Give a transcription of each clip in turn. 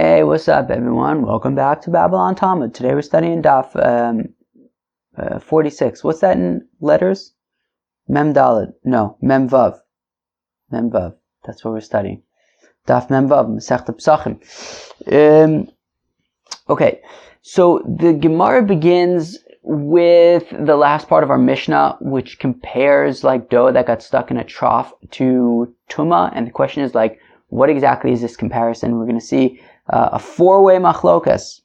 Hey, what's up, everyone? Welcome back to Babylon Talmud. Today we're studying Daf um, uh, 46. What's that in letters? Mem Daled. No, Mem Vav. Mem Vav. That's what we're studying. Daf Mem Vav, Masechta. Um, okay, so the Gemara begins with the last part of our Mishnah, which compares like dough that got stuck in a trough to Tuma, and the question is like, what exactly is this comparison? We're going to see uh, a four-way machlokas.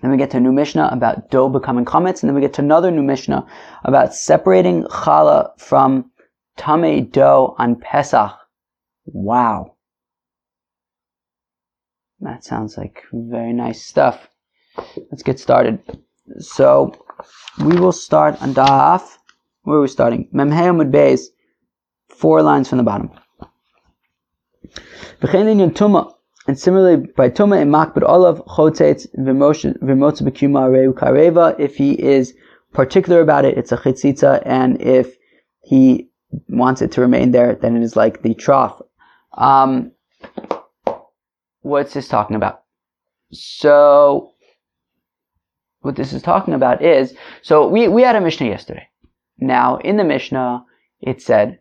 Then we get to a new Mishnah about dough becoming chametz, and then we get to another new Mishnah about separating challah from tame dough on Pesach. Wow. That sounds like very nice stuff. Let's get started. So, we will start on Da'af. Where are we starting? Memhei Amud Beis, four lines from the bottom. And similarly, by Tuma and Makbid Olav, Chotzetz, Vimotza Bekuma Reu Kareva, if he is particular about it, it's a chitzitza, and if he wants it to remain there, then it is like the trough. Um, what's this talking about? So, what this is talking about is, so we, we had a Mishnah yesterday. Now, in the Mishnah, it said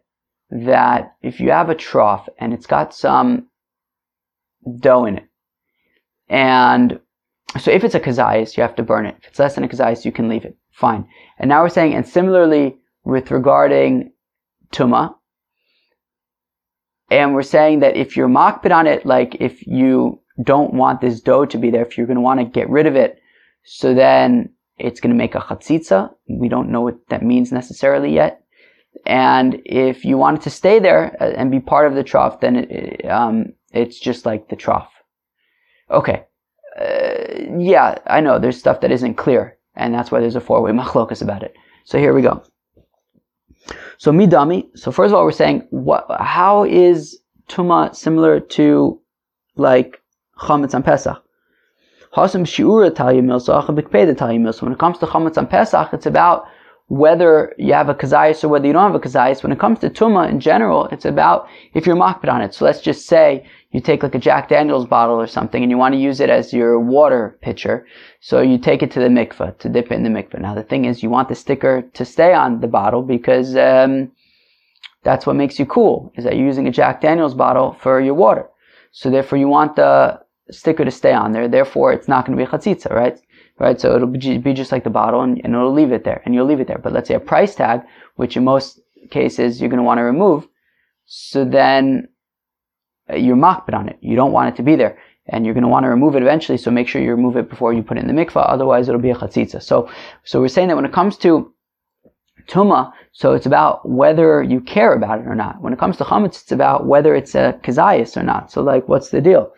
that if you have a trough and it's got some dough in it. And so if it's a kazayas, you have to burn it. If it's less than a kazayas, you can leave it. Fine. And now we're saying, and similarly with regarding tuma, and we're saying that if you're makpid on it, like if you don't want this dough to be there, if you're going to want to get rid of it, so then it's going to make a chatzitza. We don't know what that means necessarily yet. And if you want it to stay there uh, and be part of the trough, then it, um, it's just like the trough. Okay. Uh, yeah, I know there's stuff that isn't clear, and that's why there's a four-way machlokas about it. So here we go. So midami. So first of all, we're saying what? How is tuma similar to like chametz on Pesach? Hasam shiura talyim milsa. When it comes to chametz on Pesach, it's about whether you have a kazayas or whether you don't have a kazayas. When it comes to tuma in general, it's about if you're makbid on it. So let's just say you take like a Jack Daniels bottle or something and you want to use it as your water pitcher. So you take it to the mikveh to dip it in the mikveh. Now the thing is you want the sticker to stay on the bottle because um, that's what makes you cool is that you're using a Jack Daniels bottle for your water. So therefore you want the sticker to stay on there. Therefore it's not going to be chatzitza, right? Right? So it'll be just like the bottle and, and it'll leave it there and you'll leave it there. But let's say a price tag, which in most cases you're going to want to remove. So then Uh, you're makbid on it. You don't want it to be there. And you're going to want to remove it eventually, so make sure you remove it before you put it in the mikvah, otherwise it'll be a chatzitza. So, so we're saying that when it comes to tuma, so it's about whether you care about it or not. When it comes to chametz, it's about whether it's a kazayas or not. So like, what's the deal?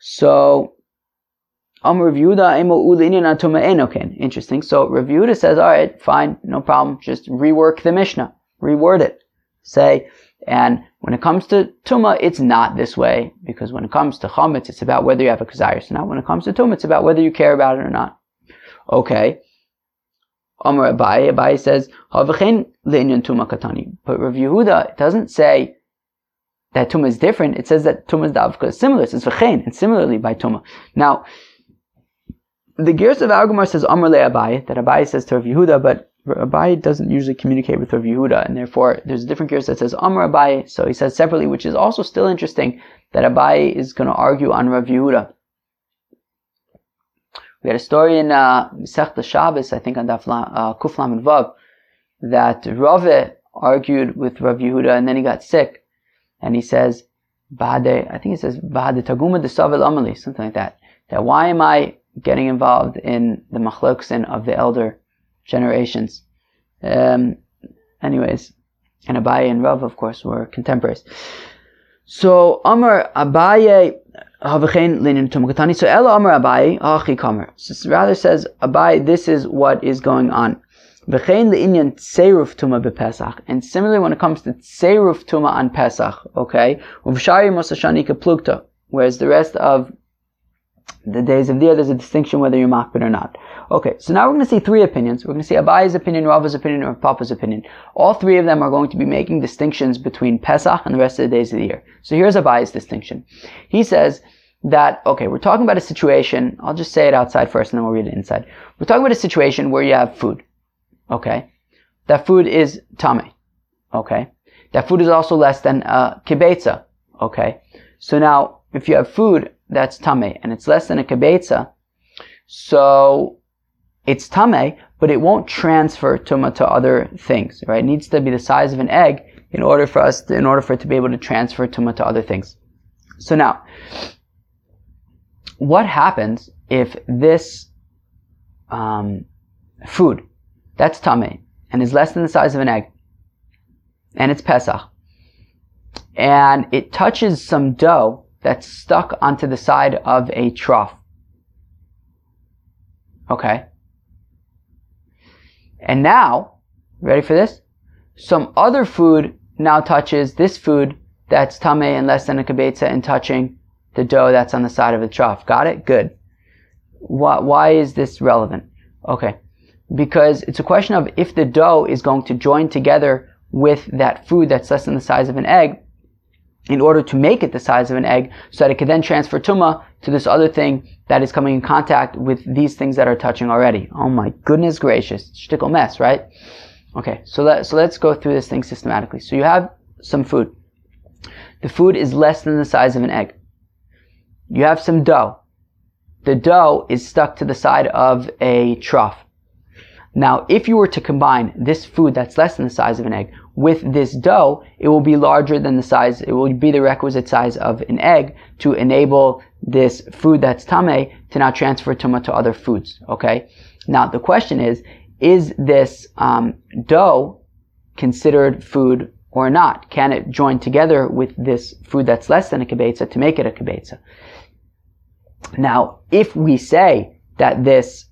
So, Amr Yehuda. Interesting. So Yehuda says, all right, fine, no problem. Just rework the Mishnah, reword it. Say, and when it comes to Tuma, it's not this way, because when it comes to Chametz, it's about whether you have a Kazayas or not. When it comes to Tuma, it's about whether you care about it or not. Okay. Amr Abai, Abai says, Tuma katani. But Rav Yehuda doesn't say that Tuma is different. It says that Tuma is davka is similar. It says and similarly by Tuma. Now, the Gears of Argumar says Amr le Abai, that Abai says to Rav Yehuda, but Abai doesn't usually communicate with Rav Yehuda, and therefore there's a different gears that says Amr Abai, so he says separately, which is also still interesting that Abai is going to argue on Rav Yehuda. We had a story in uh, Shabbos, I think on Daf uh, Kuflam and Vav, that Rave argued with Rav Yehuda, and then he got sick, and he says, Bade, I think he says, Bade Taguma de Savel Amali, something like that. That why am I getting involved in the machloksin of the elder generations. Um, anyways, and Abaye and Rav, of course, were contemporaries. So Amar Abaye Havachein Linin Tumakatani. So Ella Amar Abaye Achi Kamer. Rather says Abaye, this is what is going on. V'chein le'inyan tseiruf tuma bepesach. And similarly, when it comes to tseiruf tuma on Pesach, okay, uvshari mosashani plukta, whereas the rest of the days of the year, there's a distinction whether you're makbid or not. Okay, so now we're going to see three opinions. We're going to see Abayi's opinion, Rava's opinion, or Papa's opinion. All three of them are going to be making distinctions between Pesach and the rest of the days of the year. So here's Abayi's distinction. He says that, okay, we're talking about a situation, I'll just say it outside first and then we'll read it inside. We're talking about a situation where you have food. Okay. That food is tame. Okay. That food is also less than uh, a kibetza. Okay. So now, if you have food that's tame and it's less than a kibetza, so it's tame, but it won't transfer tuma to other things, right? It needs to be the size of an egg in order for us, to, in order for it to be able to transfer tuma to other things. So now, what happens if this um, food that's tame and is less than the size of an egg, and it's Pesach, and it touches some dough that's stuck onto the side of a trough. Okay. And now, ready for this? Some other food now touches this food that's tame and less than a kibetza and touching the dough that's on the side of the trough. Got it? Good. Why, why is this relevant? Okay. Because it's a question of if the dough is going to join together with that food that's less than the size of an egg, in order to make it the size of an egg so that it could then transfer tuma to this other thing that is coming in contact with these things that are touching already. Oh my goodness gracious. Shtickle mess, right? Okay, so let, so let's go through this thing systematically. So you have some food. The food is less than the size of an egg. You have some dough. The dough is stuck to the side of a trough. Now, if you were to combine this food that's less than the size of an egg with this dough, it will be larger than the size, it will be the requisite size of an egg to enable this food that's tame to now transfer tuma to other foods. Okay? Now, the question is, is this um, dough considered food or not? Can it join together with this food that's less than a kibetza to make it a kibetza? Now, if we say that this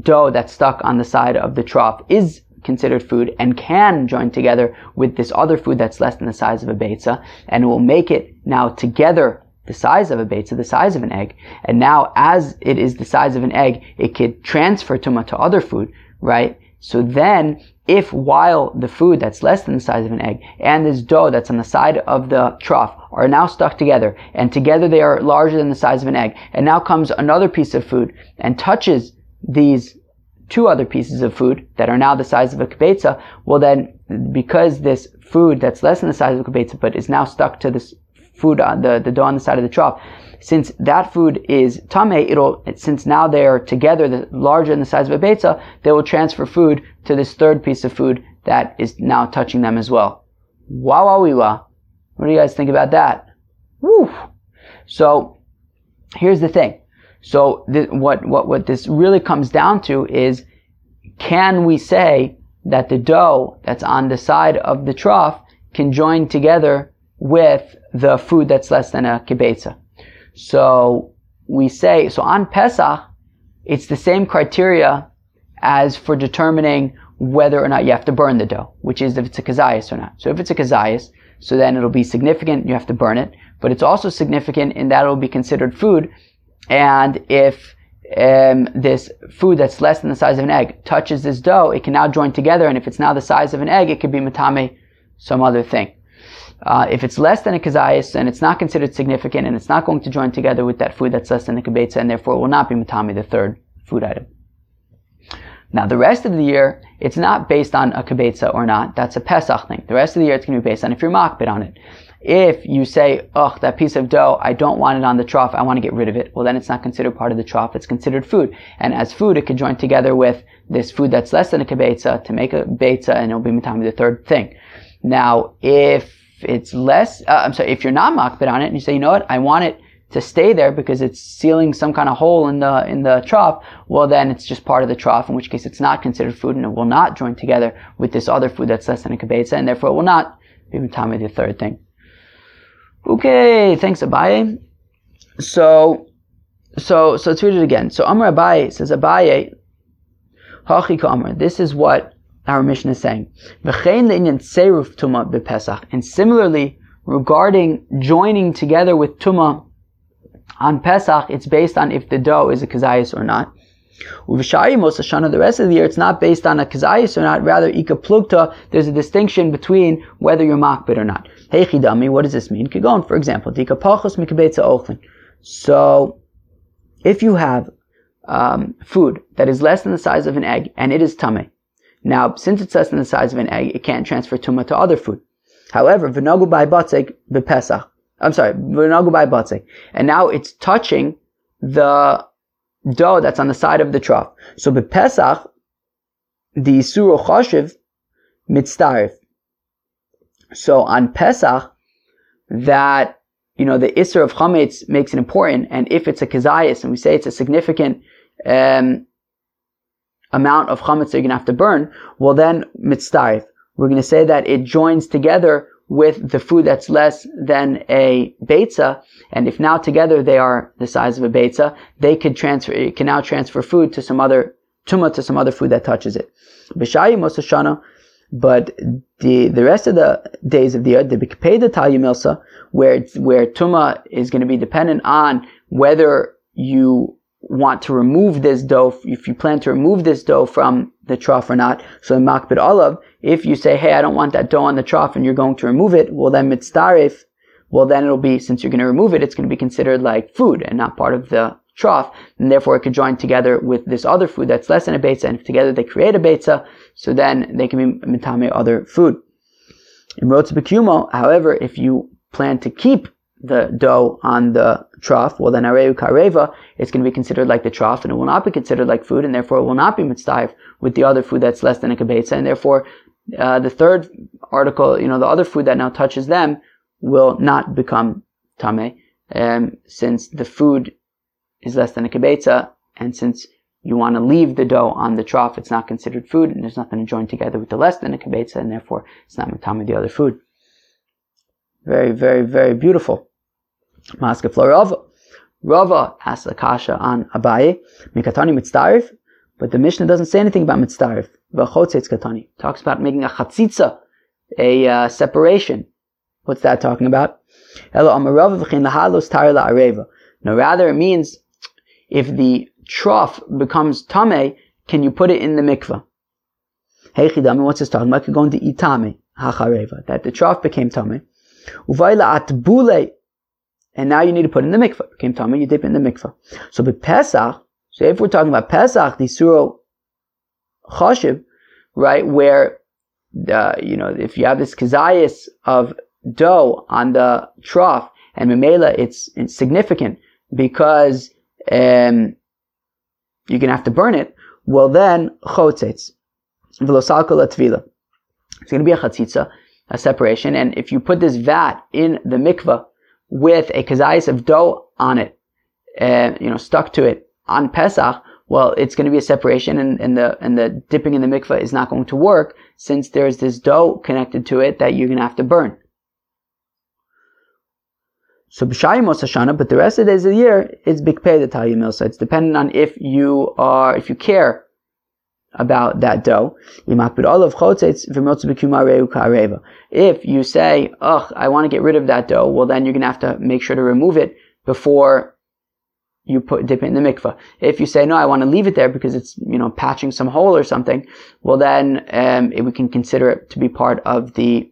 dough that's stuck on the side of the trough is considered food and can join together with this other food that's less than the size of a beitza, and it will make it now together the size of a beitza, the size of an egg. And now, as it is the size of an egg, it could transfer tuma to other food, right? So then, if while the food that's less than the size of an egg and this dough that's on the side of the trough are now stuck together, and together they are larger than the size of an egg, and now comes another piece of food and touches these two other pieces of food that are now the size of a kibetza, well then, because this food that's less than the size of a kibetza, but is now stuck to this food on the, the dough on the side of the trough, since that food is tame, it'll, since now they are together, the, larger than the size of a betza, they will transfer food to this third piece of food that is now touching them as well. Wow, wow, wee, wow. What do you guys think about that? Woo! So, here's the thing. So th- what, what, what this really comes down to is, can we say that the dough that's on the side of the trough can join together with the food that's less than a kibetza? So we say, so on Pesach, it's the same criteria as for determining whether or not you have to burn the dough, which is if it's a kazayas or not. So if it's a kazayas, so then it'll be significant, you have to burn it, but it's also significant in that it'll be considered food and if um, this food that's less than the size of an egg touches this dough, it can now join together. And if it's now the size of an egg, it could be matame, some other thing. Uh, if it's less than a kazayas and it's not considered significant and it's not going to join together with that food that's less than a kibetza and therefore will not be matame, the third food item. Now the rest of the year, it's not based on a kibetza or not. That's a Pesach thing. The rest of the year, it's going to be based on if you're makbid on it. If you say, oh, that piece of dough, I don't want it on the trough, I want to get rid of it, well then it's not considered part of the trough, it's considered food. And as food, it could join together with this food that's less than a kibetza to make a beitza and it'll be matami the third thing. Now, if it's less, uh, I'm sorry, if you're not makbid on it and you say, you know what, I want it to stay there because it's sealing some kind of hole in the in the trough, well then it's just part of the trough, in which case it's not considered food and it will not join together with this other food that's less than a kibetza, and therefore it will not be matami the third thing. Okay, thanks Abaye. So, so, so let's read it again. So Amr Abaye says Abaye. This is what our mission is saying. And similarly, regarding joining together with tuma on Pesach, it's based on if the dough is a kazayas or not. Uvishari Mosashana, the rest of the year, it's not based on a kazayas or not, rather, ika plugta, there's a distinction between whether you're makbid or not. Heichidami, what does this mean? Kigon, for example, dika pachos mikabetza ochlin. So, if you have um, food that is less than the size of an egg and it is tummy, now since it's less than the size of an egg, it can't transfer tuma to other food. However, v'nogu by batzek. I'm sorry, v'nogu by and now it's touching the dough that's on the side of the trough. So bepesach, the suro choshev mitzdarif. So on Pesach, that you know the isser of chametz makes it important, and if it's a kazayas, and we say it's a significant um, amount of chametz that you're gonna have to burn, well then mitzdarif. We're gonna say that it joins together with the food that's less than a beitza, and if now together they are the size of a beitza, they could transfer, it can now transfer food to some other tuma to some other food that touches it. B'shayi Mosashana, but the the rest of the days of the year, the Bikpeda Talyamilsa, where where Tuma is going to be dependent on whether you want to remove this dough, if you plan to remove this dough from the trough or not. So in Makbid Olav, if you say, hey, I don't want that dough on the trough and you're going to remove it, well then mitzdarif, well then it'll be, since you're going to remove it, it's going to be considered like food and not part of the trough, and therefore it could join together with this other food that's less than a beitza, and if together they create a beitza, so then they can be mitame other food. In Rotz however, if you plan to keep the dough on the trough, well then areu kareva, it's going to be considered like the trough, and it will not be considered like food, and therefore it will not be mitzvah with the other food that's less than a kibetza, and therefore uh, the third article, you know, the other food that now touches them will not become tame, um, since the food is less than a kibetza, and since you want to leave the dough on the trough, it's not considered food, and there's nothing to join together with the less than a kibetza, and therefore it's not matame the other food. Very, very, very beautiful. Maska Rava. Rava asks a kasha on Abaye, Mikatani mitzdarif, but the Mishnah doesn't say anything about mitzdarif. V'chotzetz katani. Talks about making a chatzitza, a uh, separation. What's that talking about? Elo amarava v'chin lahalos tar la'areva. No, rather it means if the trough becomes tame, can you put it in the mikveh? Hey chidami, what's this talking about? Could go into itame hachareva that the trough became tame. Uvayla atbule, and now you need to put in the mikveh. Became tame, you dip in the mikvah. So be Pesach. So if we're talking about Pesach, the suro chashiv, right, where the you know if you have this kazayas of dough on the trough and memela, it's, it's significant because um, you're to have to burn it, well then, chotzetz. Velosalka latvila. It's to be a chatzitza, a separation, and if you put this vat in the mikvah with a kazayas of dough on it, uh, you know, stuck to it on Pesach, well, it's going to be a separation and, and the, and the dipping in the mikvah is not going to work since there's this dough connected to it that you're going to have to burn. So b'shayimos Hashana, but the rest of the days of the year is big pay the talyamil. So it's dependent on if you are, if you care about that dough. If you say, ugh, I want to get rid of that dough, well then you're going to have to make sure to remove it before you put dip it in the mikvah. If you say no, I want to leave it there because it's you know patching some hole or something, well then um, we can consider it to be part of the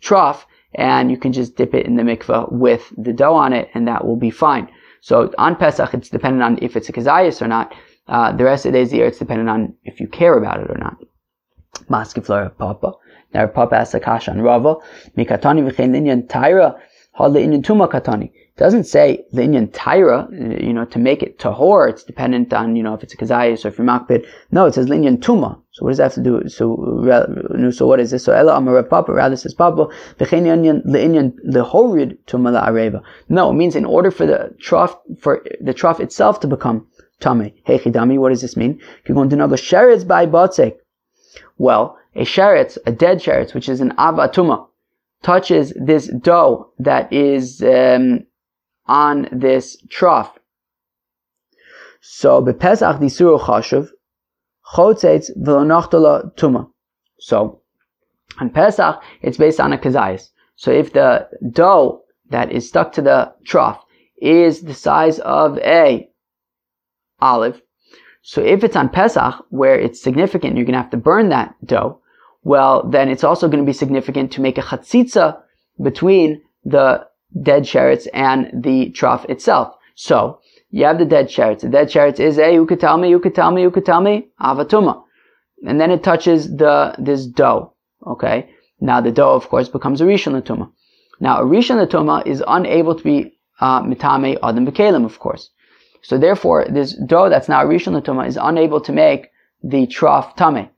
trough, and you can just dip it in the mikveh with the dough on it, and that will be fine. So on Pesach, it's dependent on if it's a kazayas or not. Uh, the rest of the days of the year, it's dependent on if you care about it or not. Maskiflora Papa. Now Papa asks Rava. Mikatani v'chein linyan taira, hal inyan tuma katani doesn't say the Inyan Tyra, you know, to make it tahor, it's dependent on, you know, if it's a kazayas or if you're makbid. No, it says Linyan Tuma. So what does that have to do? So, so what is this? So Ella Amara Papa, rather says Papa, V'chein Inyan, Le'inyan, Lehorid Tuma La'areva. No, it means in order for the trough, for the trough itself to become Tame. Hey Chidami, what does this mean? You're going to know the Sheretz by Batzek. Well, a sheretz, a dead sheretz, which is an avatuma, touches this dough that is um, on this trough. So bepesach disuru chashuv chotzetz v'lonachtala tuma. So on Pesach, it's based on a kazayas. So if the dough that is stuck to the trough is the size of a olive, so if it's on Pesach where it's significant, you're going to have to burn that dough. Well, then it's also going to be significant to make a chatzitza between the dead sheretz and the trough itself. So, you have the dead sheretz. The dead sheretz is a, you could tell me, you could tell me, you could tell me, avatuma. And then it touches the, this dough. Okay? Now the dough, of course, becomes a rishon. Now a rishon is unable to be uh, mitame adam bekalim, of course. So therefore, this dough that's now rishon latuma is unable to make the trough tame.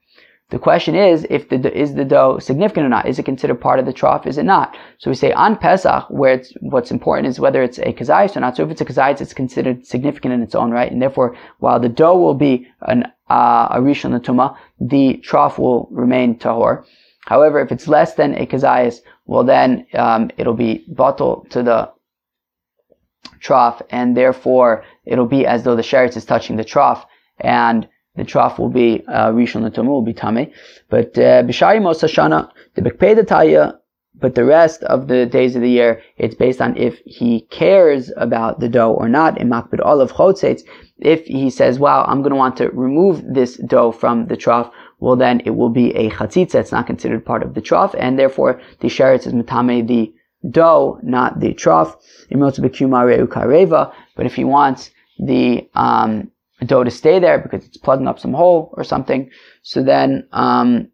The question is, if the is the dough significant or not? Is it considered part of the trough? Is it not? So we say on Pesach, where it's what's important is whether it's a kazayis or not. So if it's a kazayis, it's considered significant in its own right, and therefore, while the dough will be an uh, a rishon latuma, the trough will remain tahor. However, if it's less than a kazayis, well then um, it'll be bottle to the trough, and therefore it'll be as though the sheretz is touching the trough, and the trough will be uh, rishon l'tumah will be tame. But uh, b'shari mos hashana the bekpei but the rest of the days of the year, it's based on if he cares about the dough or not. In makbid olav chotzetz, if he says, "Wow, I'm going to want to remove this dough from the trough," well, then it will be a chatzitza. It's not considered part of the trough, and therefore the sheretz is matame the dough, not the trough. But if he wants the um, dough to stay there because it's plugging up some hole or something, so then um,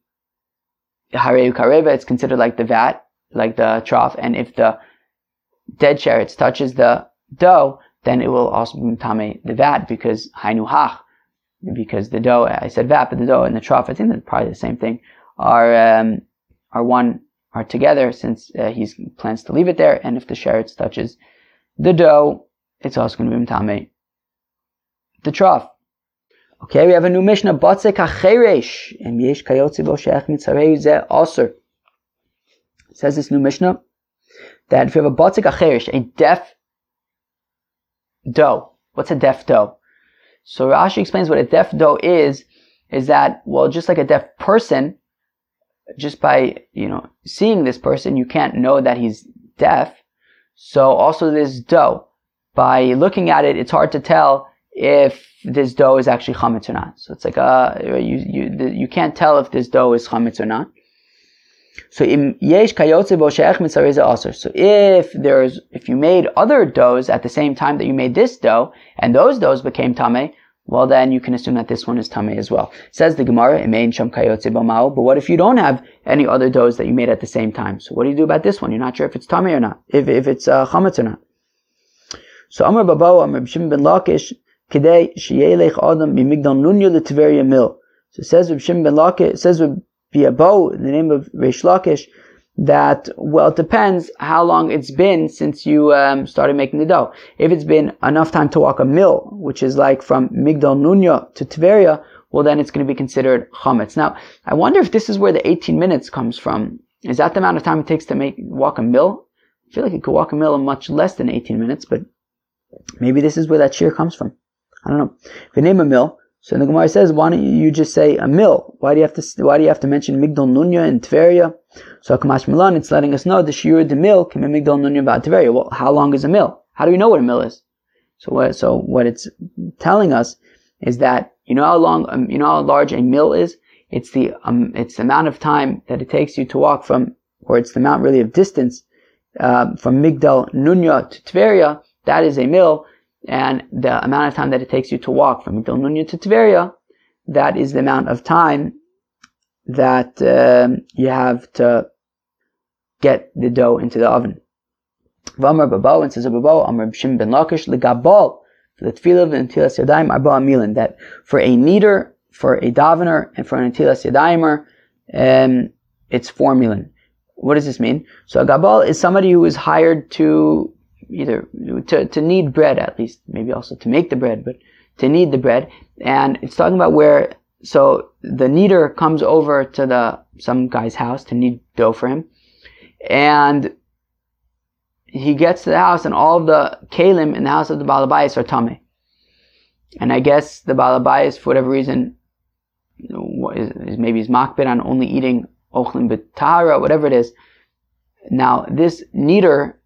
it's considered like the vat, like the trough, and if the dead sheretz touches the dough, then it will also be tame the vat because hainu hach, because the dough, I said vat, but the dough and the trough, I think that's probably the same thing, are um, are one are together since uh, he plans to leave it there, and if the sheretz touches the dough, it's also going to be tame the trough. Okay, we have a new Mishnah, Batzek HaCheresh, Em Yesh Kayotzi Bo Sheach Mitzarei Zeh Aser. Says this new Mishnah, that if you have a Batzek HaCheresh, a deaf dough, what's a deaf dough? So Rashi explains what a deaf dough is, is that, well, just like a deaf person, just by, you know, seeing this person, you can't know that he's deaf. So also this dough, by looking at it, it's hard to tell if this dough is actually chametz or not. So it's like uh, you you you can't tell if this dough is chametz or not. So. So if there's if you made other doughs at the same time that you made this dough, and those doughs became tame, well then you can assume that this one is tame as well. Says the Gemara, sham kayotze But what if you don't have any other doughs that you made at the same time? So what do you do about this one? You're not sure if it's tame or not, if if it's uh, chametz or not. So Amr Babo, Amr Bishim ben Lakish, Kedei sheyelech adam mimigdal nunya letveria mil. So it says with Shim ben Lakish, it says with Biabo, the name of Reish Lakish, that, well, it depends how long it's been since you um, started making the dough. If it's been enough time to walk a mil, which is like from Migdal Nunya to Tveria, well, then it's going to be considered chametz. Now, I wonder if this is where the 18 minutes comes from. Is that the amount of time it takes to make walk a mil? I feel like you could walk a mil in much less than 18 minutes, but maybe this is where that shear comes from. I don't know. If you name a mil, so the Gemara says, why don't you just say a mil? Why do you have to? Why do you have to mention Migdal Nunya and Tveria? So Kamash Milan, it's letting us know the shiur the mil can be Migdal Nunya about Tveria. Well, how long is a mil? How do we know what a mil is? So what? So what it's telling us is that you know how long, um, you know how large a mil is. It's the um, it's the amount of time that it takes you to walk from, or it's the amount really of distance uh, from Migdal Nunya to Tveria. That is a mil and the amount of time that it takes you to walk from Nunya to Tveria, that is the amount of time that um, you have to get the dough into the oven. V'amar babo, and says babo, Amar B'shim ben Lakish, legabal, for the tefillah and tilas yadayim arba milin, that for a kneader, for a davener, and for an tilas yadayimer, um, it's four milin. What does this mean? So a gabal is somebody who is hired to either to, to knead bread at least, maybe also to make the bread, but to knead the bread. And it's talking about where, so the kneader comes over to the, some guy's house to knead dough for him. And he gets to the house and all the kalim in the house of the balabais are tame. And I guess the balabais, for whatever reason, is, is maybe he's makbid on only eating ochlim b'tahara, whatever it is. Now, this kneader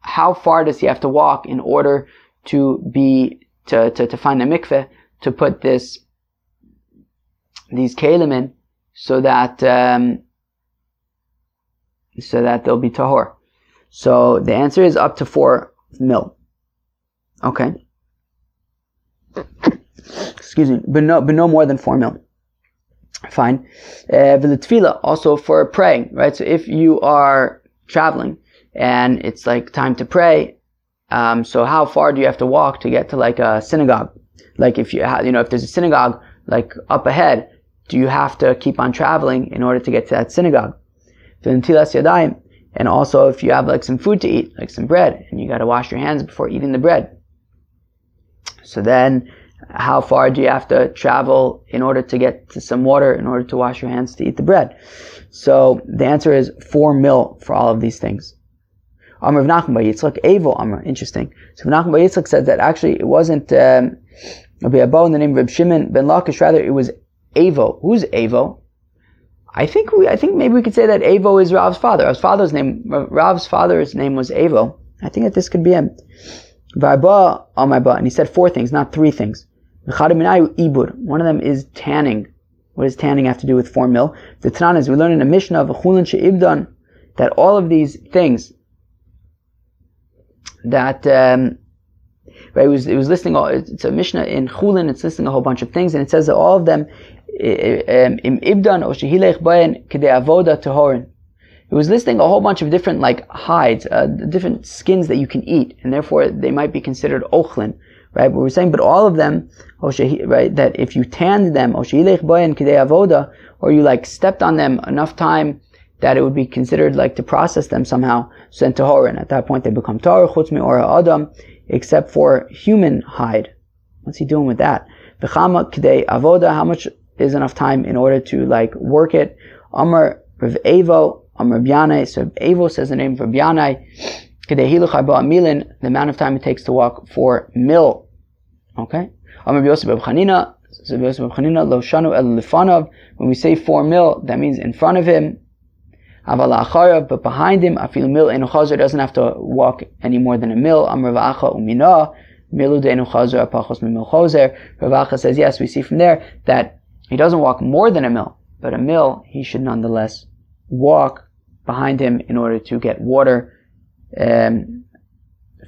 how far does he have to walk in order to be to, to, to find a mikveh to put this these kalim in so that um, so that they'll be tahor. So the answer is up to four mil. Okay. Excuse me, but no, but no more than four mil. Fine. Uh, also for praying, right? So if you are traveling and it's like time to pray, um, so how far do you have to walk to get to like a synagogue? Like if you have, you know, if there's a synagogue like up ahead, do you have to keep on traveling in order to get to that synagogue? And also if you have like some food to eat, like some bread, and you got to wash your hands before eating the bread. So then how far do you have to travel in order to get to some water, in order to wash your hands to eat the bread? So the answer is four mil for all of these things. Amr of Nachman bar Yitzchak, Evo Amr, interesting. So Nachman bar Yitzchak said that actually it wasn't um, Abba in the name of Reb Shimon ben Lakish, rather it was Evo. Who's Evo? I think we, I think maybe we could say that Evo is Rav's father. Rav's father's name, Rav's father's name was Evo. I think that this could be him. V'arba Amar and he said four things, not three things. One of them is tanning. What does tanning have to do with four mil? The Tanan is we learn in a Mishnah of Chulin She'ibdan that all of these things that um, right, it was it was listing all. It's a Mishnah in Chulin. It's listing a whole bunch of things, and it says that all of them um, im ibdan or shehilech bayan kedei avoda tohorin. It was listing a whole bunch of different like hides, uh, different skins that you can eat, and therefore they might be considered ochlin, right? But we're saying, but all of them, right, that if you tanned them, or you like stepped on them enough time that it would be considered like to process them somehow, so then tahorin. At that point they become tar, chutzmi or adam, except for human hide. What's he doing with that? V'chama k'dei avoda, how much is enough time in order to like work it? Amar Rav Evo, um, Rabbi So Evo says the name of Rabbi Yanai. The amount of time it takes to walk for mil. Okay? Amr Yosef Chanina, so Lo Shanu El when we say four mil, that means in front of him. But behind him, afilu mil enu chazer doesn't have to walk any more than a mil. Amr v'acha umina milu de'enu chazer apachos mimil chozer. Ravacha says yes. We see from there that he doesn't walk more than a mil, but a mil he should nonetheless walk behind him in order to get water um,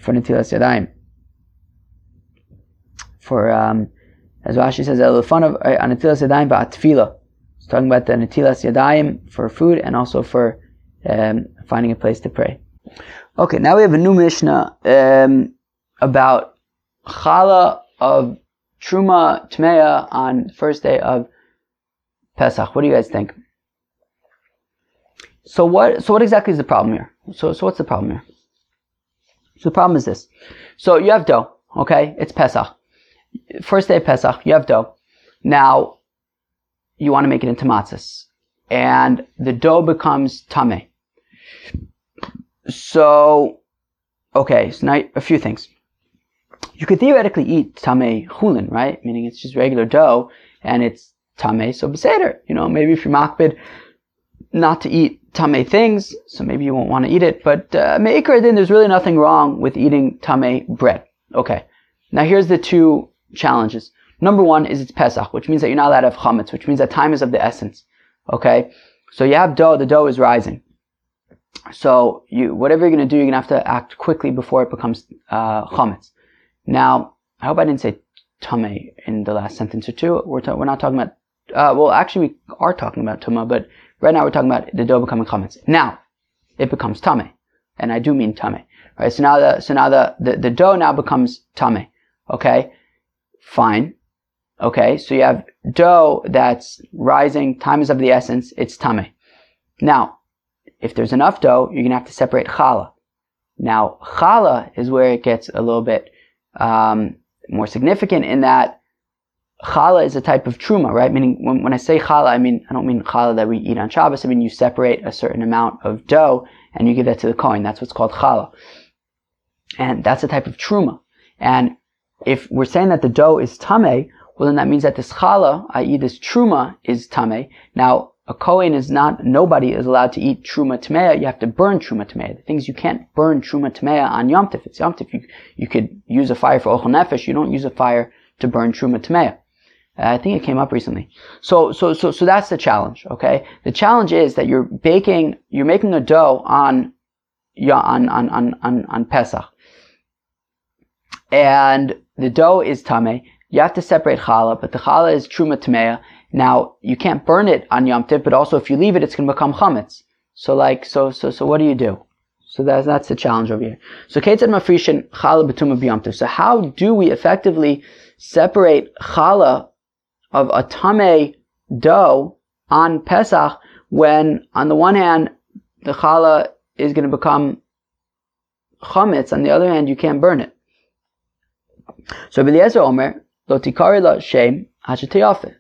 for Natilas Yadayim. For, um, as Rashi says, Elefanav uh, Natilas Yadayim ba'atfila. Talking about the Natilas Yadayim for food and also for um, finding a place to pray. Okay, now we have a new Mishnah um, about challah of Truma Tmeya on first day of Pesach. What do you guys think? So what, so what exactly is the problem here? So, so what's the problem here? So the problem is this. So you have dough, okay? It's Pesach. First day of Pesach, you have dough. Now, you want to make it into matzahs. And the dough becomes tame. So, okay, so now a few things. You could theoretically eat tame chulin, right? Meaning it's just regular dough and it's tame, so beseder. You know, maybe if you're makbid not to eat tame things, so maybe you won't want to eat it. But uh, me'ikar then there's really nothing wrong with eating tame bread. Okay. Now here's the two challenges. Number one is it's Pesach, which means that you're not allowed to have chametz, which means that time is of the essence. Okay. So you have dough, the dough is rising. So you, whatever you're going to do, you're going to have to act quickly before it becomes uh, chametz. Now, I hope I didn't say tame in the last sentence or two. We're, ta- we're not talking about, uh, well, actually we are talking about tuma, but Right now we're talking about the dough becoming chametz. Now, it becomes tame. And I do mean tame. Right? So now the, so now the, the, the dough now becomes tame. Okay? Fine. Okay? So you have dough that's rising, time is of the essence, it's tame. Now, if there's enough dough, you're gonna have to separate challah. Now, challah is where it gets a little bit um, more significant in that challah is a type of truma, right? Meaning, when, when I say challah, I mean, I don't mean challah that we eat on Shabbos. I mean, you separate a certain amount of dough and you give that to the kohen. That's what's called challah. And that's a type of truma. And if we're saying that the dough is tame, well, then that means that this challah, i.e. this truma, is tame. Now, a kohen is not, nobody is allowed to eat truma tamea. You have to burn truma tamea. The things you can't burn truma tamea on Yom Tif. It's Yom Tif. You, you could use a fire for ochel nefesh. You don't use a fire to burn truma tamea. Uh, I think it came up recently. So, so, so, so that's the challenge, okay? The challenge is that you're baking, you're making a dough on on, on, on, on, on Pesach. And the dough is tame. You have to separate challah, but the challah is truma tameya. Now, you can't burn it on Yom Tiv, but also if you leave it, it's going to become chametz. So like, so, so, so what do you do? So that's, that's the challenge over here. So Ketzad Mafrishin Challah Betuma B'Yom So how do we effectively separate Challah of a Tame dough on Pesach when on the one hand the Challah is going to become Chametz, on the other hand you can't burn it. So Rabbi Eliezer Omer,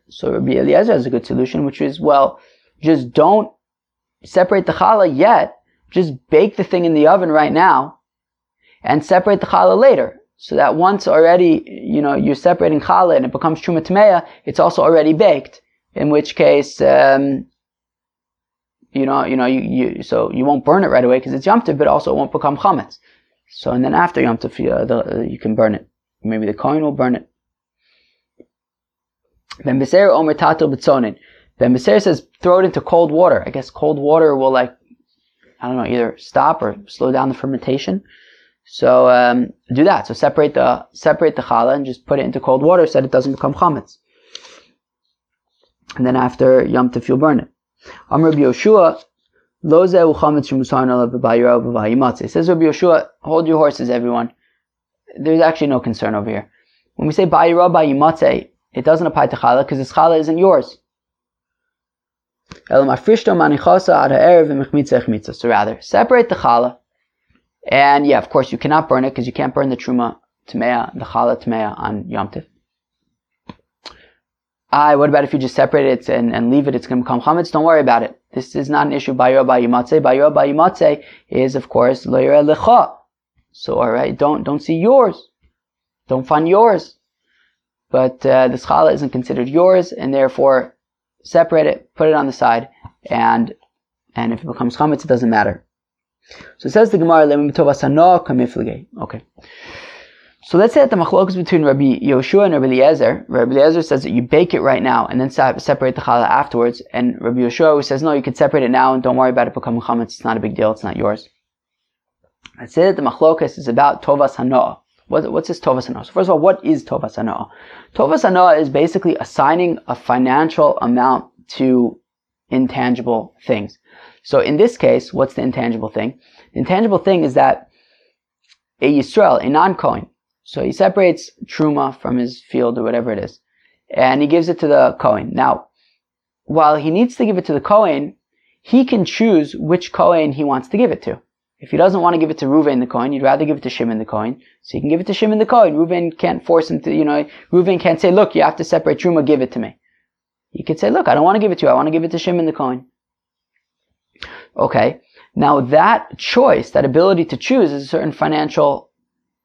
So Rabbi Eliezer has a good solution, which is, well, just don't separate the challah yet, just bake the thing in the oven right now and separate the challah later. So that once already, you know, you're separating challah and it becomes truma it's also already baked. In which case, um, you know, you know, you, you, so you won't burn it right away because it's yomtiv, but also it won't become chametz. So and then after yomtiv, uh, the, uh, you can burn it. Maybe the coin will burn it. Ben Beser Omer Tato B'tzonin. Ben Beser says throw it into cold water. I guess cold water will like, I don't know, either stop or slow down the fermentation. So um, do that. So separate the separate the challah and just put it into cold water so that it doesn't become chametz. And then after Yom Tov you'll burn it. Amr Yoshua, Lo zehu chametz shemusarna b'bayiro b'vayimatze. Says Rabbi Yoshua, hold your horses, everyone. There's actually no concern over here. When we say bayiro b'vayimatze, it doesn't apply to challah because this challah isn't yours. So rather, separate the challah. And yeah, of course, you cannot burn it because you can't burn the truma tmeya, the challah tmeya on Yom Tiv. I, what about if you just separate it and, and leave it? It's going to become chametz. Don't worry about it. This is not an issue. Bayo bayimatze. Bayo bayimatze is, of course, loyre lecha. So, all right, don't don't see yours. Don't find yours. But uh, the challah isn't considered yours, and therefore separate it, put it on the side, and and if it becomes chametz, it doesn't matter. So it says the Gemara, Okay. So let's say that the machlokas between Rabbi Yoshua and Rabbi Eliezer, Rabbi Eliezer says that you bake it right now and then separate the challah afterwards, and Rabbi Yoshua says no, you can separate it now and don't worry about it becoming chametz. It's not a big deal. It's not yours. Let's say that the machlokas is about tovas hanoah. What, what's this tovas hanoah? So first of all, what is tovas hanoah? Tovas hanoah is basically assigning a financial amount to intangible things. So in this case, what's the intangible thing? The intangible thing is that a Yisrael, a non-coin, so he separates truma from his field or whatever it is, and he gives it to the Kohen. Now, while he needs to give it to the Kohen, he can choose which Kohen he wants to give it to. If he doesn't want to give it to Reuven the coin, he'd rather give it to Shimon the coin. So he can give it to Shimon the coin. Reuven can't force him to, you know, Reuven can't say, look, you have to separate Truma, give it to me. He could say, look, I don't want to give it to you. I want to give it to Shimon the coin. Okay. Now that choice, that ability to choose is a certain financial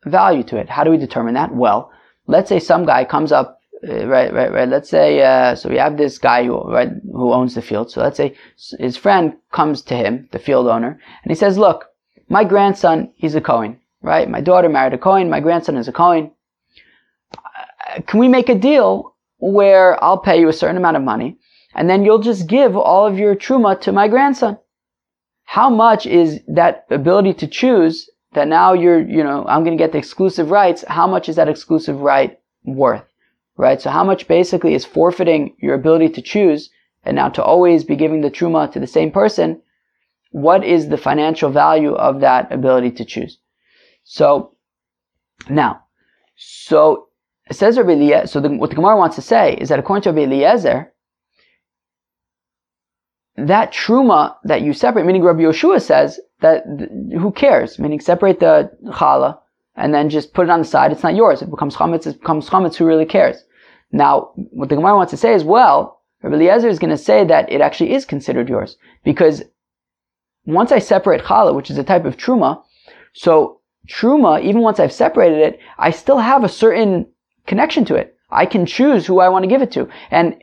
value to it. How do we determine that? Well, let's say some guy comes up, uh, right, right, right. Let's say, uh, so we have this guy who, right, who owns the field. So let's say his friend comes to him, the field owner, and he says, look, my grandson, he's a Cohen, right? My daughter married a Cohen. My grandson is a Cohen. Uh, can we make a deal where I'll pay you a certain amount of money and then you'll just give all of your truma to my grandson? How much is that ability to choose that now you're, you know, I'm going to get the exclusive rights. How much is that exclusive right worth? Right? So how much basically is forfeiting your ability to choose and now to always be giving the truma to the same person? What is the financial value of that ability to choose? So now, so it says Rabbi Eliezer, so the, what the Gemara wants to say is that according to Rabbi Eliezer, that truma that you separate, meaning Rabbi Yoshua says that who cares? Meaning separate the challah and then just put it on the side. It's not yours. It becomes chametz. It becomes chametz. Who really cares? Now, what the Gemara wants to say is, well, Rabbi Eliezer is going to say that it actually is considered yours because once I separate challah, which is a type of truma, so truma, even once I've separated it, I still have a certain connection to it. I can choose who I want to give it to. And,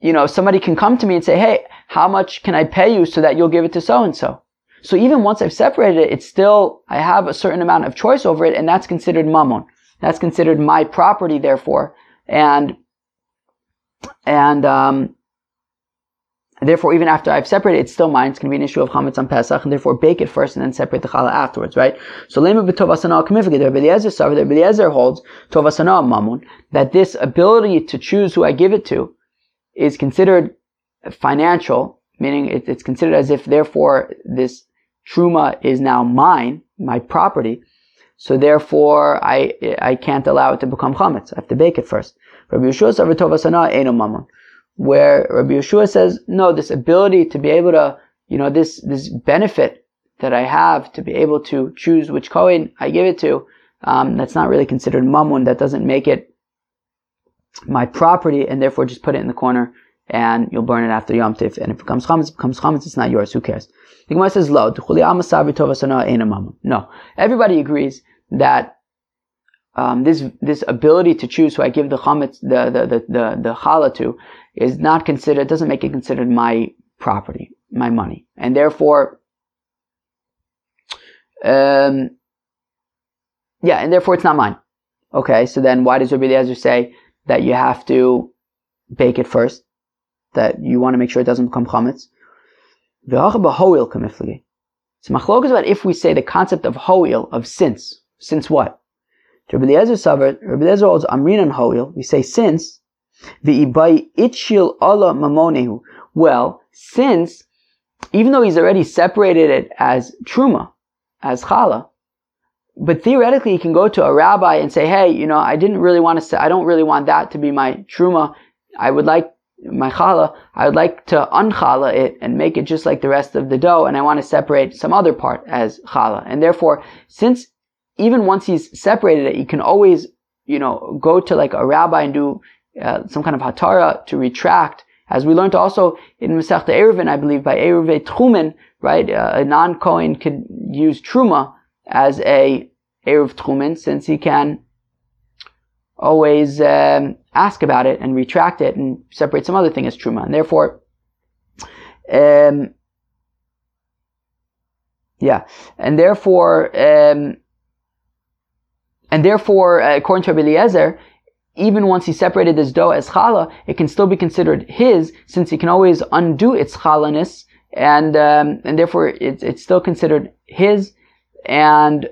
you know, somebody can come to me and say, hey, how much can I pay you so that you'll give it to so and so? So even once I've separated it, it's still, I have a certain amount of choice over it, and that's considered mammon. That's considered my property, therefore. And, and, um, And therefore, even after I've separated, it's still mine. It's going to be an issue of chametz on Pesach, and therefore bake it first and then separate the challah afterwards, right? So lema b'tovasana kamifik. The Eliezer savar, the Eliezer holds tovasana mamun that this ability to choose who I give it to is considered financial, meaning it, it's considered as if therefore this truma is now mine, my property. So therefore, I I can't allow it to become chametz. I have to bake it first. Rabbi Yeshua eno mamun where Rabbi Yeshua says, no, this ability to be able to, you know, this, this benefit that I have to be able to choose which Kohen I give it to, um, that's not really considered mamun. That doesn't make it my property and therefore just put it in the corner and you'll burn it after Yom Tif. And if it becomes chametz, it becomes chametz, it's not yours. Who cares? The Gemara says, lo, no. Everybody agrees that um, this this ability to choose who I give the chametz, the the the the, the challah to, is not considered, doesn't make it considered my property, my money. And therefore, um, yeah, and therefore it's not mine. Okay, so then why does Rabbi Eliezer say that you have to bake it first? That you want to make sure it doesn't become chametz? So machlok is about if we say the concept of hoil, of since. Since what? Rabbi Eliezer Rabbi holds Amrin and hoil. We say since V'ibai itchil Allah mamonehu. Well, since, even though he's already separated it as truma, as challah, but theoretically he can go to a rabbi and say, hey, you know, I didn't really want to I don't really want that to be my truma. I would like my challah, I would like to unchallah it and make it just like the rest of the dough, and I want to separate some other part as challah. And therefore, since even once he's separated it, he can always, you know, go to like a rabbi and do uh, some kind of hatara to retract, as we learned also in Masechta Eruvin, I believe, by Eruve Tchumen, right? Uh, a non-Kohen could use Truma as a Eruv Tchumen, since he can always um, ask about it and retract it and separate some other thing as Truma. And therefore, um, yeah, and therefore, um, and therefore, uh, according to Rabbi Eliezer, even once he separated this dough as challah, it can still be considered his, since he can always undo its chalahness, and um, and therefore it's it's still considered his, and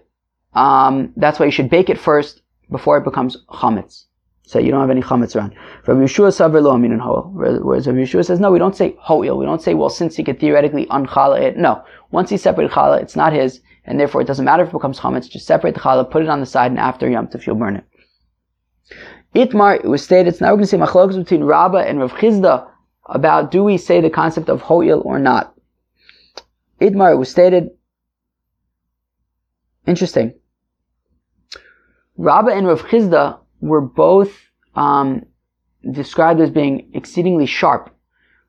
um, that's why you should bake it first before it becomes chametz. So you don't have any chametz around. Yeshua lo hoel. Whereas Rabbi Yeshua says, no, we don't say hoel. We don't say, well, since he could theoretically unchala it. No. Once he separated challah, it's not his, and therefore it doesn't matter if it becomes chametz. Just separate the challah, put it on the side, and after Yom Tov, you'll burn it. Itmar, it was stated, now we're going to say machlokas between Rabbah and Rav Chizda about do we say the concept of ho'il or not. Itmar, it was stated, interesting. Rabbah and Rav Chizda were both um, described as being exceedingly sharp.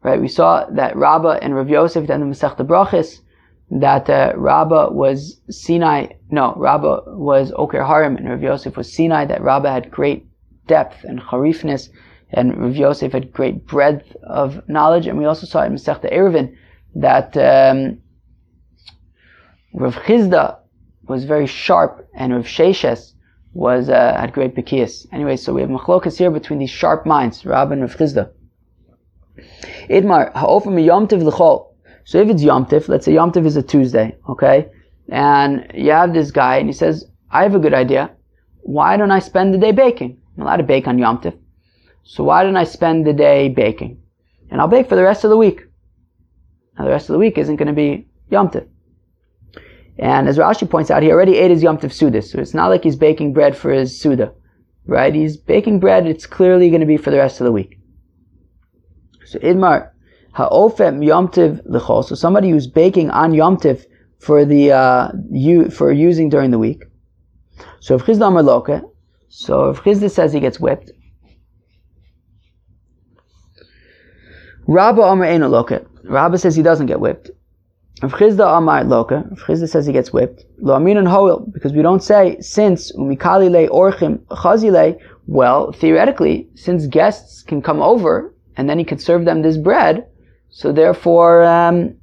Right? We saw that Rabbah and Rav Yosef in the Masechta Brachis, that uh, Rabbah was Sinai, no, Rabbah was Oker Harim and Rav Yosef was Sinai, that Rabbah had great depth and harifness, and Rav Yosef had great breadth of knowledge. And we also saw in Masechta Eruvin that um, Rav Chizda was very sharp, and Rav Sheshes was uh, had great bekias. Anyway, so we have machlokas here between these sharp minds, Rab and Rav Chizda. Idmar ha'ofim yomtiv l'chol. So if it's yomtiv, let's say yomtiv is a Tuesday, okay, and you have this guy, and he says, "I have a good idea. Why don't I spend the day baking?" I'm allowed to bake on Yom Tif. So why didn't I spend the day baking? And I'll bake for the rest of the week. Now the rest of the week isn't going to be Yom Tif. And as Rashi points out, he already ate his Yom Tif Suda. So it's not like he's baking bread for his Suda. Right? He's baking bread, it's clearly going to be for the rest of the week. So Idmar, Ha'ofem Yom Tiv L'chol. So somebody who's baking on Yom Tiv for the, uh, you, for using during the week. So if Chizdam Loke, so if Chizda says he gets whipped, Rabba Amar Eino Loka. Rabba says he doesn't get whipped. If Chizda Amar Loka, if Chizda says he gets whipped, Lo Amin and Hoil, because we don't say since Umikali Le Orchim Chazile, well, theoretically, since guests can come over and then he could serve them this bread, so therefore, um,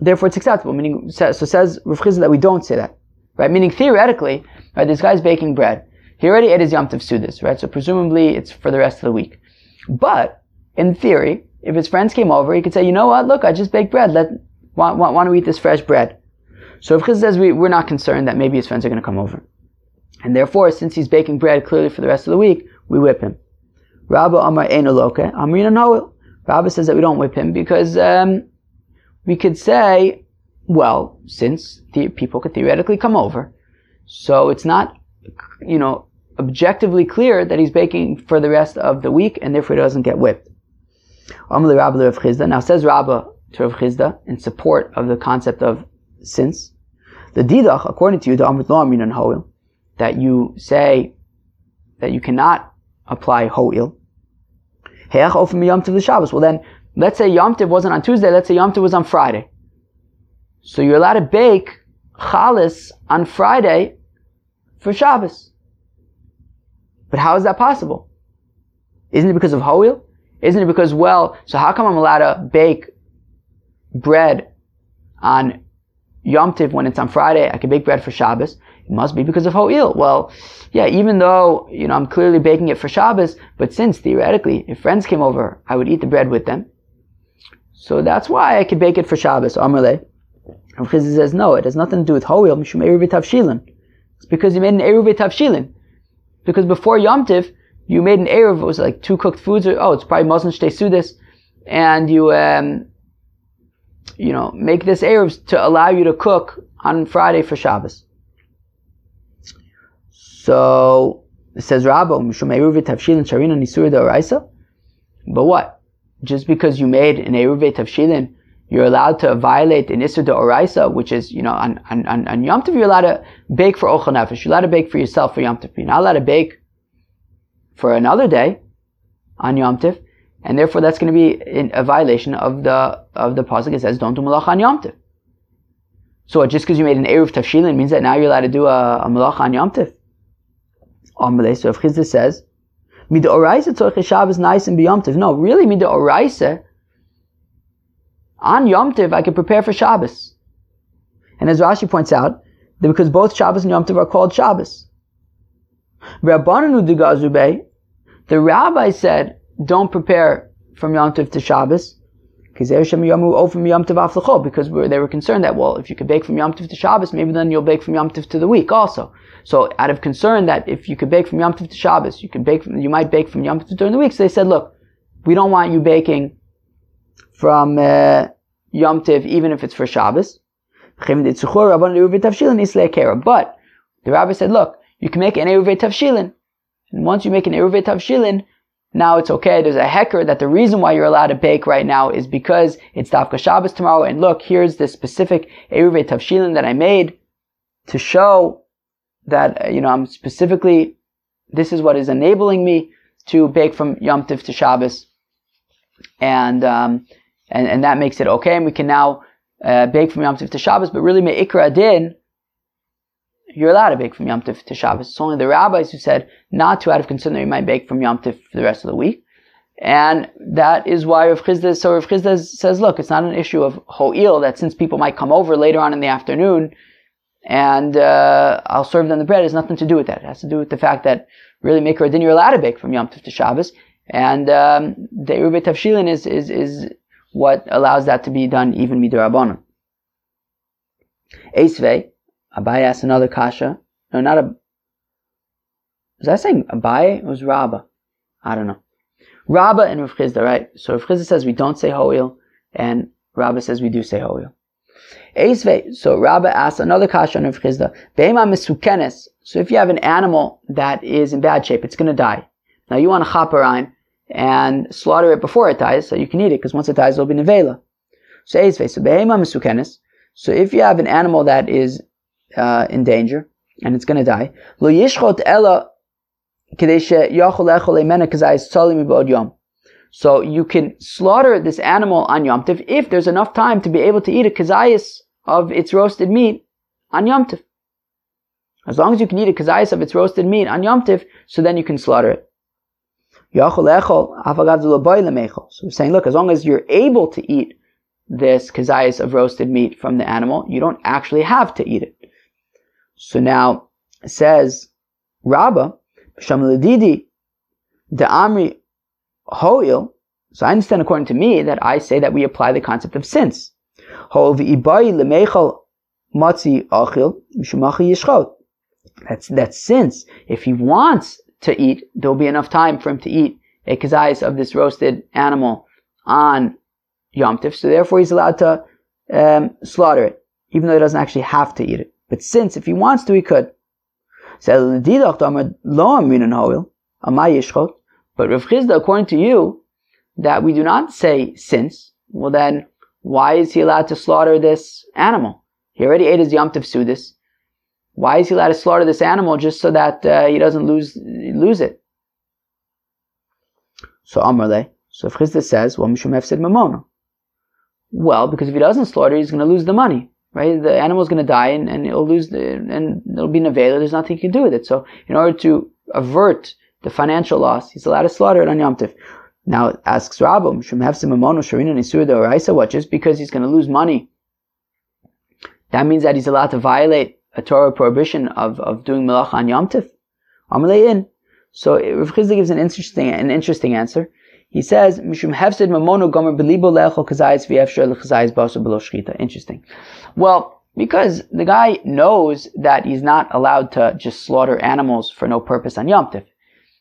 therefore it's acceptable. Meaning, so says Rav Chizda that we don't say that, right? Meaning theoretically, right? This guy's baking bread. He already ate his Yom Tov Sudas, right? So presumably it's for the rest of the week. But, in theory, if his friends came over, he could say, you know what, look, I just baked bread. Let, want, want, want to eat this fresh bread. So Rav Chisda says we, we're not concerned that maybe his friends are going to come over. And therefore, since he's baking bread clearly for the rest of the week, we whip him. Rabba Amar Einoloke, Amrina Noel. Rabba says that we don't whip him because um, we could say, well, since the people could theoretically come over, so it's not, you know, objectively clear that he's baking for the rest of the week, and therefore he doesn't get whipped. Now says Rabba to Rav Chisda in support of the concept of since the didach, according to you, the that you say that you cannot apply hoil. Yom to the Shabbos. Well then, let's say Yom Tiv wasn't on Tuesday, let's say Yom Tiv was on Friday. So you're allowed to bake chalis on Friday for Shabbos. But how is that possible? Isn't it because of hoil? Isn't it because, well, so how come I'm allowed to bake bread on Yom Tiv when it's on Friday? I can bake bread for Shabbos. It must be because of Ho'il. Well, yeah, even though, you know, I'm clearly baking it for Shabbos, but since theoretically, if friends came over, I would eat the bread with them. So that's why I could bake it for Shabbos. Amarle. And Chizah says, no, it has nothing to do with Ho'il. Mishum Eruv Tavshilin. It's because you made an Eruv Tavshilin. Because before Yom Tiv, you made an Eruv, it was like two cooked foods, or, oh, it's probably Muslim Shtei Sudas, and you, um, you know, make this Eruv to allow you to cook on Friday for Shabbos. So, it says Rabba, Mishum Eruv Tavshilin Sharina Nisur Oraisa. But what? Just because you made an Eruv Tavshilin, you're allowed to violate an de Oraisa, which is, you know, on, on, on Yom Tov, you're allowed to bake for Ochel Nefesh. You're allowed to bake for yourself for Yom Tov. You're not allowed to bake for another day on Yom Tiv, and therefore that's going to be a violation of the of the pasuk. It says, "Don't do malach on Yom Tiv." So just because you made an eruv tafshilin means that now you're allowed to do a, a malach on Yom Tiv. So if Chizah says, "Mida oraisa tzorich Shabbos nice and be b'Yom Tiv," no, really mida oraisa on Yom Tiv I can prepare for Shabbos. And as Rashi points out, that because both Shabbos and Yom Tiv are called Shabbos. The rabbi said, don't prepare from Yom Tov to Shabbos, because they were concerned that, well, if you could bake from Yom Tov to Shabbos, maybe then you'll bake from Yom Tov to the week also. So out of concern that if you could bake from Yom Tov to Shabbos, you could bake from, you might bake from Yom Tov during the week. So they said, look, we don't want you baking from uh, Yom Tov even if it's for Shabbos. But the rabbi said, look, you can make an Eruv Tavshilin. And once you make an Eruv Tavshilin, now it's okay. There's a hecker that the reason why you're allowed to bake right now is because it's Dafka Shabbos tomorrow. And look, here's this specific Eruv Tavshilin that I made to show that, uh, you know, I'm specifically, this is what is enabling me to bake from Yom Tiv to Shabbos. And, um, and, and that makes it okay. And we can now, uh, bake from Yom Tiv to Shabbos, but really Me'ikra Din, you're allowed to bake from Yom Tif to Shabbos. It's only the rabbis who said not to out of concern that you might bake from Yom Tif for the rest of the week. And that is why Rav Chisda, so Rav Chisda says, look, it's not an issue of ho'il, that since people might come over later on in the afternoon, and uh, I'll serve them the bread, it has nothing to do with that. It has to do with the fact that really Maker Din, you're allowed to bake from Yom Tif to Shabbos, and um, the Erubet Tavshilin is, is, is what allows that to be done even midrabanan. Esvei, Abai asked another kasha. No, not a. Was I saying Abai? It was Rabba. I don't know. Rabba and Rav Chisda, right? So Rav Chisda says we don't say Ho'il, and Rabba says we do say Ho'il. Eisve, so Rabba asks another kasha on Rav Chisda. Be'ema misukenes. So if you have an animal that is in bad shape, it's going to die. Now you want to chaperine and slaughter it before it dies, so you can eat it, because once it dies, it'll be nevela. So Eisve, so if you have an animal that is uh, in danger and it's going to die. Lo yishchot ella so you can slaughter this animal on Yom Tiv if there's enough time to be able to eat a kazayas of its roasted meat on Yom Tiv. As long as you can eat a kazayas of its roasted meat on Yom Tiv, so then you can slaughter it. So we're saying, look, as long as you're able to eat this kazayas of roasted meat from the animal, you don't actually have to eat it. So now says Rabba, Shamadidi, the Amri Hoil, So I understand according to me that I say that we apply the concept of since. That's, that's since. If he wants to eat, there'll be enough time for him to eat a kazayas of this roasted animal on Yom Tif, so therefore he's allowed to um, slaughter it, even though he doesn't actually have to eat it. But since, if he wants to, he could. But Rav Chizda, according to you, that we do not say since, well then, why is he allowed to slaughter this animal? He already ate his Yom Tov Sudis. Why is he allowed to slaughter this animal just so that uh, he doesn't lose lose it? So Amarle, so if Chizda says, well, Mishum said Mamono. Well, because if he doesn't slaughter, he's going to lose the money, right? The animal is going to die and, and it'll lose the, and it'll be nevela. There's nothing he can do with it. So in order to avert the financial loss, he's allowed to slaughter it on Yom Tif. Now asks Rabbi, Mishum Hefsid Mamona Sharina Nisur Doraisa, what? Just because he's going to lose money, that means that he's allowed to violate a Torah prohibition of, of doing melach on Yom Tif? in. So Rav Chizda gives an interesting, an interesting answer. He says, Mishum hefsid mamono gomer belibo le'echol kazayis v'efshar l'chazayis baso below shchita. Interesting. Well, because the guy knows that he's not allowed to just slaughter animals for no purpose on Yom Tif.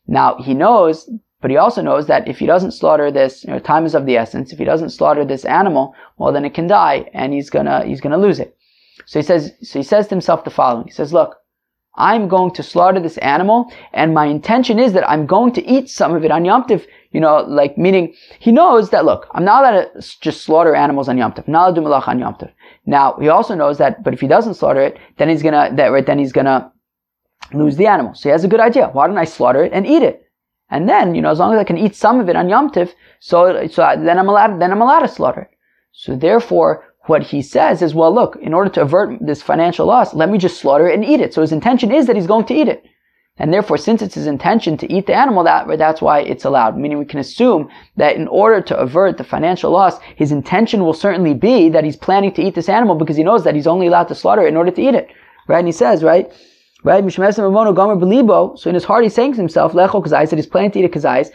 Now, he knows, but he also knows that if he doesn't slaughter this, you know, time is of the essence. If he doesn't slaughter this animal, well, then it can die, and he's gonna, he's gonna lose it. So he says, so he says to himself the following. He says, look, I'm going to slaughter this animal, and my intention is that I'm going to eat some of it on Yom Tif. You know, like meaning he knows that look, I'm not allowed to just slaughter animals on Yom Tif. Not allowed to do malach on Yom. Now he also knows that, but if he doesn't slaughter it, then he's gonna that right then he's gonna lose the animal. So he has a good idea. Why don't I slaughter it and eat it? And then you know, as long as I can eat some of it on Yom Tif, so so then I'm allowed then I'm allowed to slaughter it. So therefore, what he says is, well, look, in order to avert this financial loss, let me just slaughter it and eat it. So his intention is that he's going to eat it. And therefore, since it's his intention to eat the animal, that, that's why it's allowed. Meaning we can assume that in order to avert the financial loss, his intention will certainly be that he's planning to eat this animal because he knows that he's only allowed to slaughter it in order to eat it. Right? And he says, right? Right? So in his heart, he's saying to himself, Lecho kazais, that he's planning to eat a kazais.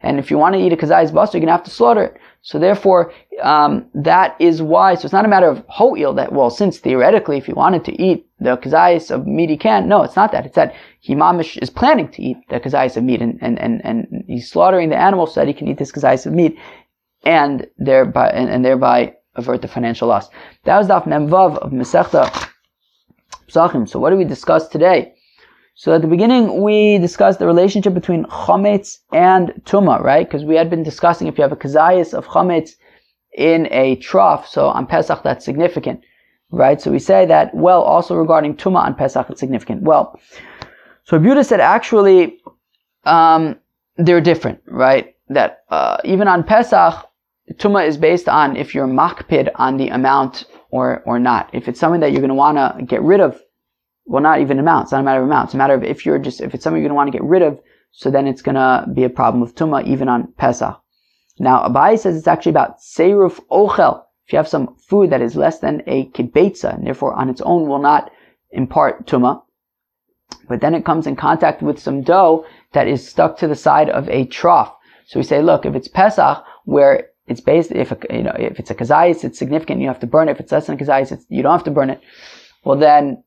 And if you want to eat a kazais basa, you're going to have to slaughter it. So therefore, um, that is why. So it's not a matter of ho'il that well, since theoretically, if you wanted to eat the kazayas of meat, he can. No, it's not that. It's that he mamish is planning to eat the kazayas of meat, and, and, and, and he's slaughtering the animal so that he can eat this kazayas of meat, and thereby and, and thereby avert the financial loss. That was the daf memvav of Masechta Psachim. So what do we discuss today? So at the beginning, we discussed the relationship between chametz and tuma, right? Because we had been discussing if you have a kazayas of chametz in a trough, so on Pesach that's significant, right? So we say that, well, also regarding tuma on Pesach it's significant. Well, so Buddha said actually, um, they're different, right? That uh, even on Pesach, tuma is based on if you're makpid on the amount or or not. If it's something that you're going to want to get rid of well, not even amount. It's not a matter of amount. It's a matter of if you're just, if it's something you're going to want to get rid of, so then it's going to be a problem with Tumah even on Pesach. Now, Abai says it's actually about Seiruf Ochel. If you have some food that is less than a kibetza, and therefore on its own will not impart Tumah, but then it comes in contact with some dough that is stuck to the side of a trough. So we say, look, if it's Pesach, where it's based, if a, you know, if it's a kazayis, it's significant, you have to burn it. If it's less than a kazayis, you don't have to burn it. Well, then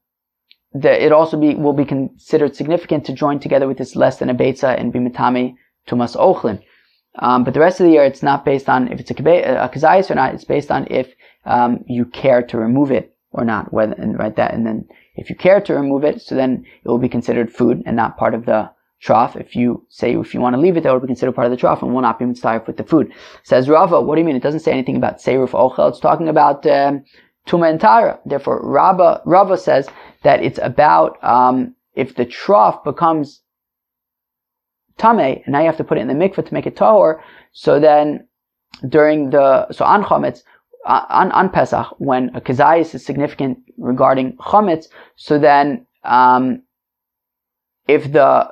that it also be, will be considered significant to join together with this less than a beitza and be mitame tumas ochlin. Um, but the rest of the year, it's not based on if it's a, a or not. It's based on if um, you care to remove it or not. Whether and right that, and then if you care to remove it, so then it will be considered food and not part of the trough. If you say if you want to leave it, that will be considered part of the trough and will not be mitzvah with the food. Says Rava, what do you mean? It doesn't say anything about seiruf ochel. It's talking about um, tuma and. Therefore, Rava, Rava says that it's about um, if the trough becomes tame, and now you have to put it in the mikveh to make it tahor. So then, during the so on chametz, uh, on, on Pesach, when a kazayis is significant regarding chametz, so then um, if the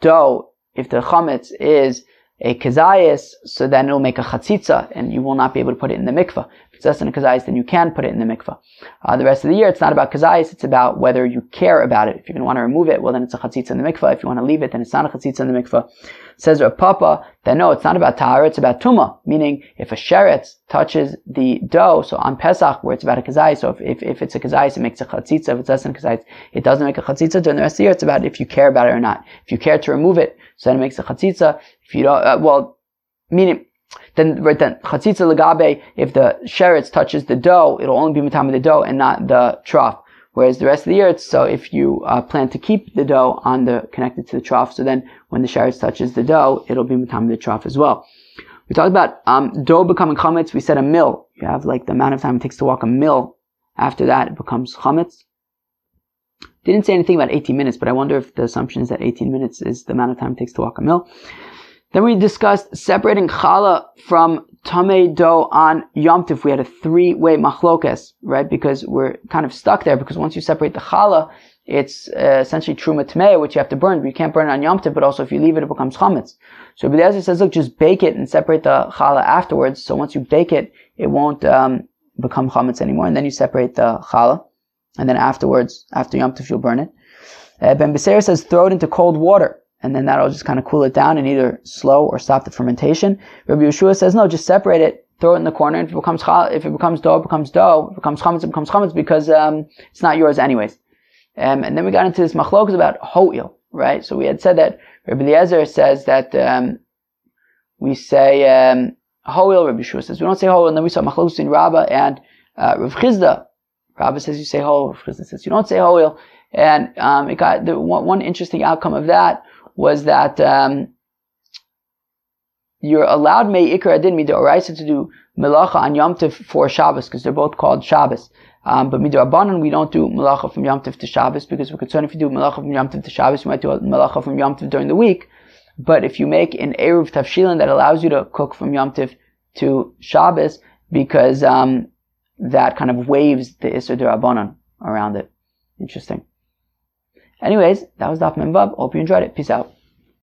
dough, if the chametz is a kazayis, so then it'll make a chatzitza, and you will not be able to put it in the mikveh. Less than a then you can put it in the mikvah. Uh, the rest of the year, it's not about kazayis, it's about whether you care about it. If you're going to want to remove it, well, then it's a chatzitza in the mikvah. If you want to leave it, then it's not a chatzitza in the mikvah. Says Rav Papa that no, it's not about tahara, it's about tuma. Meaning, if a sheretz touches the dough, so on Pesach, where it's about a kazayis, so if, if, if it's a kazayis, it makes a chatzitza. If it's less than a kazayis, it doesn't make a chatzitza. During the rest of the year, it's about if you care about it or not. If you care to remove it, so then it makes a chatzitza. If you don't, uh, well, meaning, then right then chatzitza legabe, if the sheretz touches the dough, it'll only be matama the dough and not the trough. Whereas the rest of the year, so if you uh, plan to keep the dough on the connected to the trough, so then when the sheretz touches the dough, it'll be matama the trough as well. We talked about um, dough becoming chametz. We said a mil. You have like the amount of time it takes to walk a mil. After that, it becomes chametz. Didn't say anything about 18 minutes, but I wonder if the assumption is that 18 minutes is the amount of time it takes to walk a mil. Then we discussed separating challah from tame dough on Yom Tif. We had a three-way machlokas, right? Because we're kind of stuck there because once you separate the challah, it's uh, essentially truma tamei, which you have to burn, you can't burn it on Yom Tif, but also if you leave it, it becomes chametz. So Eliezer says, look, just bake it and separate the challah afterwards. So once you bake it, it won't um, become chametz anymore, and then you separate the challah, and then afterwards, after Yom Tif, you'll burn it. Uh, ben Beseir says, throw it into cold water and then that'll just kind of cool it down and either slow or stop the fermentation. Rabbi Yeshua says, no, just separate it, throw it in the corner. If it becomes chal, if it becomes dough, it becomes dough. If it becomes chametz, it becomes chametz because um, it's not yours anyways. Um, and then we got into this machlokas about ho'il, right? So we had said that Rabbi Eliezer says that um, we say um, ho'il. Rabbi Yeshua says we don't say ho'il. And then we saw machlokas in Rabbah and uh, Rav Chizda. Rabbah says you say ho'il. Rav Chizda says you don't say ho'il. And um, it got the one, one interesting outcome of that was that um, you're allowed May Ikar Adin Midoraisa to do Melacha on Yom Tiv for Shabbos because they're both called Shabbos. Um, but Midorabanan we don't do Melacha from Yom Tiv to Shabbos because we're concerned if you do Melacha from Yom Tiv to Shabbos, you might do Melacha from Yom Tiv during the week. But if you make an Eruv Tavshilin that allows you to cook from Yom Tiv to Shabbos, because um, that kind of waives the Isser Durabanan around it. Interesting. Anyways, that was Daf Memvav. Hope you enjoyed it. Peace out.